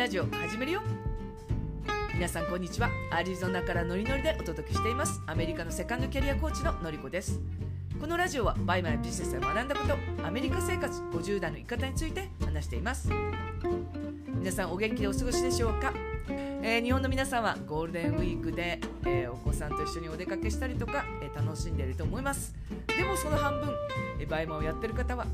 ラジオ始めるよ。皆さんこんにちは。アリゾナからノリノリでお届けしています。アメリカのセカンドキャリアコーチののりこです。このラジオはバイマイビジネスで学んだことアメリカ生活50代の生き方について話しています。皆さんお元気でお過ごしでしょうか、えー、日本の皆さんはゴールデンウィークで、えー、お子さんと一緒にお出かけしたりとか、えー、楽しんでいると思います。でもその半分、えバイマをやってる方は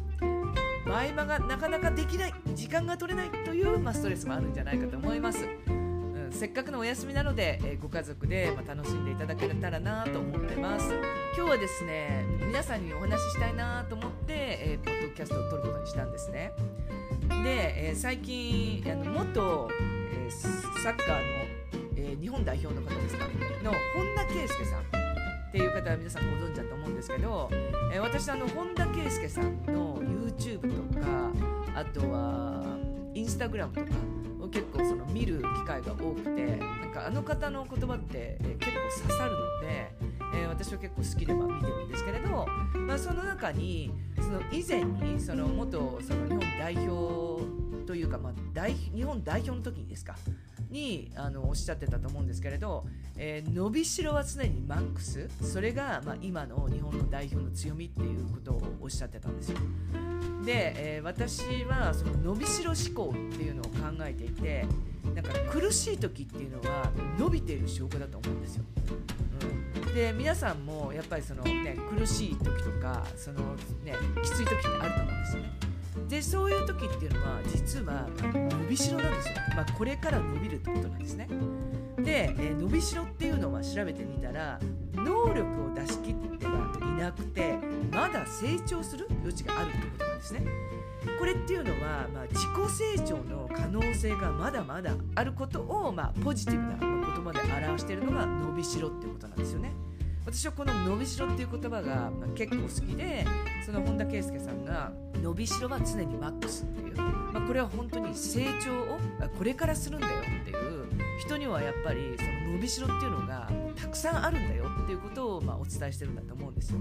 前間がなかなかできない時間が取れないという、まあ、ストレスもあるんじゃないかと思います、うん、せっかくのお休みなので、え、ご家族で、ま、楽しんでいただけたらなと思ってます。今日はですね皆さんにお話ししたいなと思って、えー、ポッドキャストを撮ることにしたんですね。で、え、最近あの元、えサッカーの、え日本代表の方ですかの本田圭佑さん。っていう方は皆さんご存知だと思うんですけど、えー、私あの本田圭佑さんの YouTube とかあとはインスタグラムとかを結構その見る機会が多くてなんかあの方の言葉って、結構刺さるので、えー、私は結構好きでま見てるんですけれど、まあ、その中にその以前にその元その日本代表というか、まあ、代日本代表の時にですかにあのおっしゃってたと思うんですけれど、えー、伸びしろは常にマックス？それが、まあ、今の日本の代表の強みっていうことをおっしゃってたんですよ。で、えー、私はその伸びしろ思考っていうのを考えていてなんか苦しい時っていうのは伸びている証拠だと思うんですよ。うん、で皆さんもやっぱりその、ね、苦しい時とかその、ね、きつい時ってあると思うんですよね。でそういう時っていうのは実は伸びしろなんですよ、まあ、これから伸びるってことなんですね。で、えー、伸びしろっていうのは調べてみたら能力を出し切ってはいなくてまだ成長する余地があるってことなんですね。これっていうのは、まあ、自己成長の可能性がまだまだあることを、まあ、ポジティブな言葉で表しているのが伸びしろっていうことなんですよね。私はこの伸びしろっていう言葉が結構好きでその本田圭佑さんが伸びしろは常にマックスっていう、まあ、これは本当に成長をこれからするんだよっていう。人にはやっぱりその伸びしろっていうのがたくさんあるんだよっていうことをまあお伝えしてるんだと思うんですよ。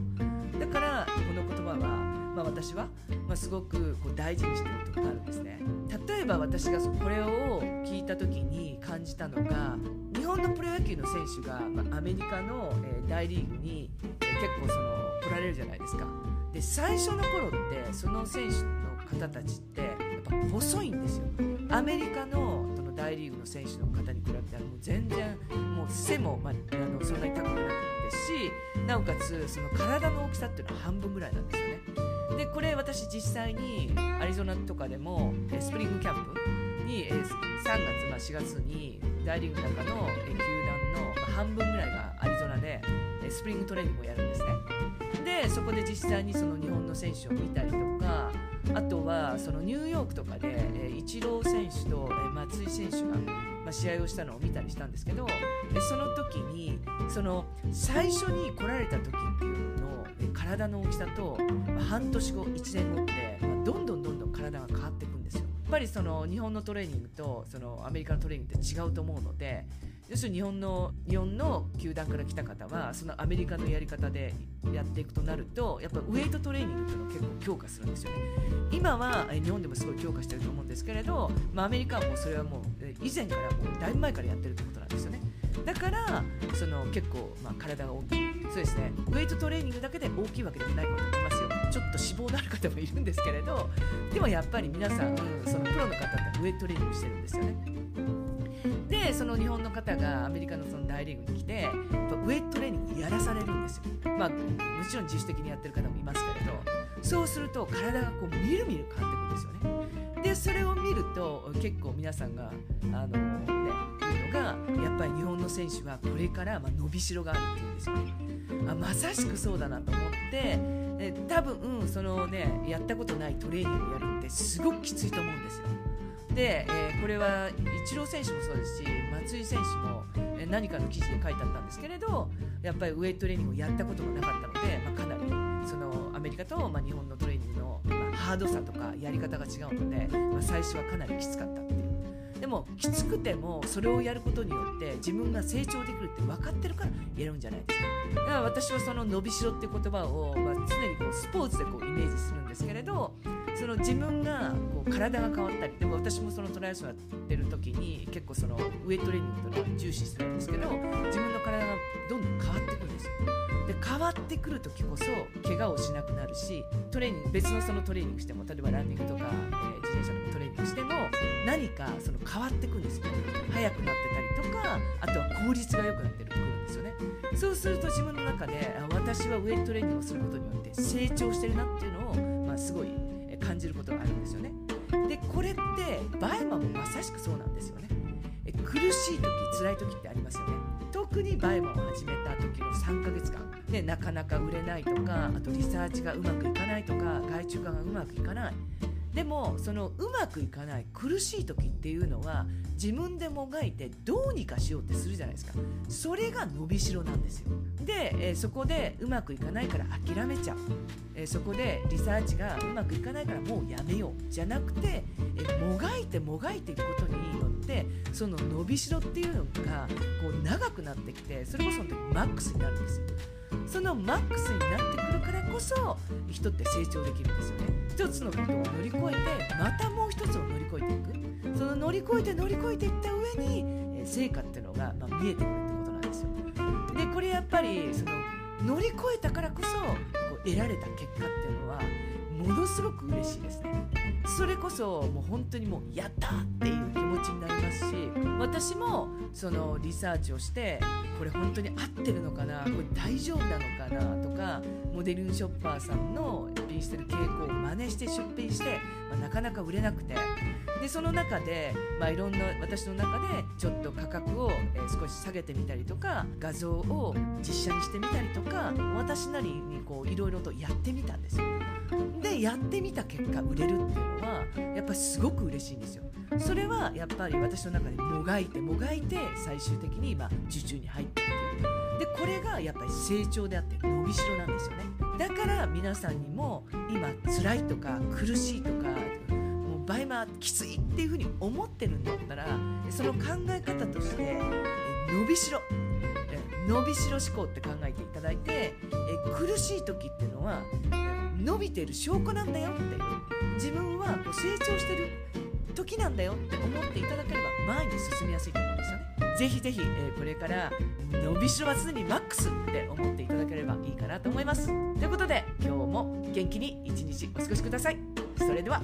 だからこの言葉は、まあ、私はますごくこう大事にしてるところがあるんですね。例えば私がこれを聞いた時に感じたのが日本のプロ野球の選手が、まあ、アメリカの、えー、大リーグに、えー、結構その来られるじゃないですか。で最初の頃ってその選手の方たちってやっぱ細いんですよ。アメリカのその大リーグの選手の方に比べたらもう全然もう背も、まあ、あのそんなに高くなくですしなおかつその体の大きさっていうのは半分ぐらいなんですよね。でこれ私実際にアリゾナとかでもスプリングキャンプにえ3月、まあ、4月に大リーグの中の球団の半分ぐらいがアリゾナでえスプリングトレーニングをやるんですねでそこで実際にその日本の選手を見たりとかあとはそのニューヨークとかで、えイチロー選手と、え松井選手が、まあ、試合をしたのを見たりしたんですけど、えその時にその最初に来られた時っていうのの、え体の大きさと、まあ、半年後1年後って、まあ、どんどんどんどん体が変わっていくんですよ。っぱりその日本のトレーニングとそのアメリカのトレーニングって違うと思うので要するに日本の日本の球団から来た方はそのアメリカのやり方でやっていくとなるとやっぱウエイトトレーニングっていうのを結構強化するんですよね。今は日本でもすごい強化してると思うんですけれど、まあ、アメリカはもうそれはもう以前からもうだいぶ前からやってるってことなんですよね。だからその結構まあ体が大きい。そうですね。ウエイトトレーニングだけで大きいわけでもないこと思いますよ。ちょっと脂肪のある方もいるんですけれどでもやっぱり皆さん、そのプロの方ってウエイトトレーニングしてるんですよね。でその日本の方がアメリカのその大リーグに来てウエイトトレーニングやらされるんですよ、まあ、もちろん自主的にやってる方もいますけれどそうすると体がこうみるみる変わっていくんですよね。でそれを見ると結構皆さんがあのがやっぱり日本の選手はこれからま伸びしろがあるっていうんですよね。あまさしくそうだなと思ってえ多分そのねやったことないトレーニングをやるってすごくきついと思うんですよ。で、えー、これはイチロー選手もそうですし松井選手も何かの記事で書いてあったんですけれどやっぱりウエイトトレーニングをやったことがなかったので、まあ、かなりそのアメリカと、まあ、日本のトレーニングの、まあ、ハードさとかやり方が違うので、まあ、最初はかなりきつかったっていう。でもきつくてもそれをやることによって自分が成長できるって分かってるからやるんじゃないですか。だから私はその伸びしろって言葉を、まあ、常にこうスポーツでこうイメージするんですけれどその自分がこう体が変わったりでも私もそのトライアスロンやってる時に結構そのウエイトレーニングというのは重視するんですけど自分の体がどんどん変わってくるんですよ。で変わってくる時こそ怪我をしなくなるしトレーニング別のそのトレーニングしても例えばランニングとか、えー、自転車のトレーニングしても何かその変わってくるんですよ。速くなってたりとかあとは効率が良くなってくるんですよね。そうすると自分の中で私はウエイトトレーニングをすることによって成長してるなっていうのを、まあ、すごい感じることがあるんですよね。でこれってバイマもまさしくそうなんですよね。苦しい時辛い時ってありますよね。特にバイマを始めた時の3ヶ月間、ね、なかなか売れないとかあとリサーチがうまくいかないとか外注化がうまくいかない。でもそのうまくいかない苦しい時っていうのは自分でもがいてどうにかしようってするじゃないですか。それが伸びしろなんですよ。で、えー、そこでうまくいかないから諦めちゃう、えー、そこでリサーチがうまくいかないからもうやめようじゃなくて、えー、もがいてもがいていくことによってその伸びしろっていうのがこう長くなってきてそれこその時マックスになるんですよ。そのマックスになってくるからこそ人って成長できるんですよね。一つのことを乗り越えてまたもう一つを乗り越えていく。その乗り越えて乗り越えていった上に成果っていうのが、ま、見えてくるってことなんですよ。でこれやっぱりその乗り越えたからこそこう得られた結果っていうのはものすごく嬉しいですねそれこそもう本当にもうやったっていう気持ちになりますし私もそのリサーチをしてこれ本当に合ってるのかなこれ大丈夫なのかなとかモデルショッパーさんの出品してる傾向を真似して出品して、まあ、なかなか売れなくてでその中で、まあ、いろんな私の中でちょっと価格を、え、少し下げてみたりとか画像を実写にしてみたりとか私なりにこういろいろとやってみたんですよ。でやってみた結果売れるっていうのはやっぱりすごく嬉しいんですよ。それはやっぱり私の中でもがいてもがいて最終的に今受注に入ったっていう。でこれがやっぱり成長であって伸びしろなんですよね。だから皆さんにも今辛いとか苦しいとかもう倍マきついっていうふうに思ってるんだったらその考え方として伸びしろ。伸びしろ思考って考えていただいてえ苦しい時っていうのは伸びてる証拠なんだよって自分はこう成長してる時なんだよって思っていただければ前に進みやすいと思うんですよね。ぜひぜひ、えー、これから伸びしろは常にマックスって思っていただければいいかなと思います。ということで今日も元気に一日お過ごしください。それでは。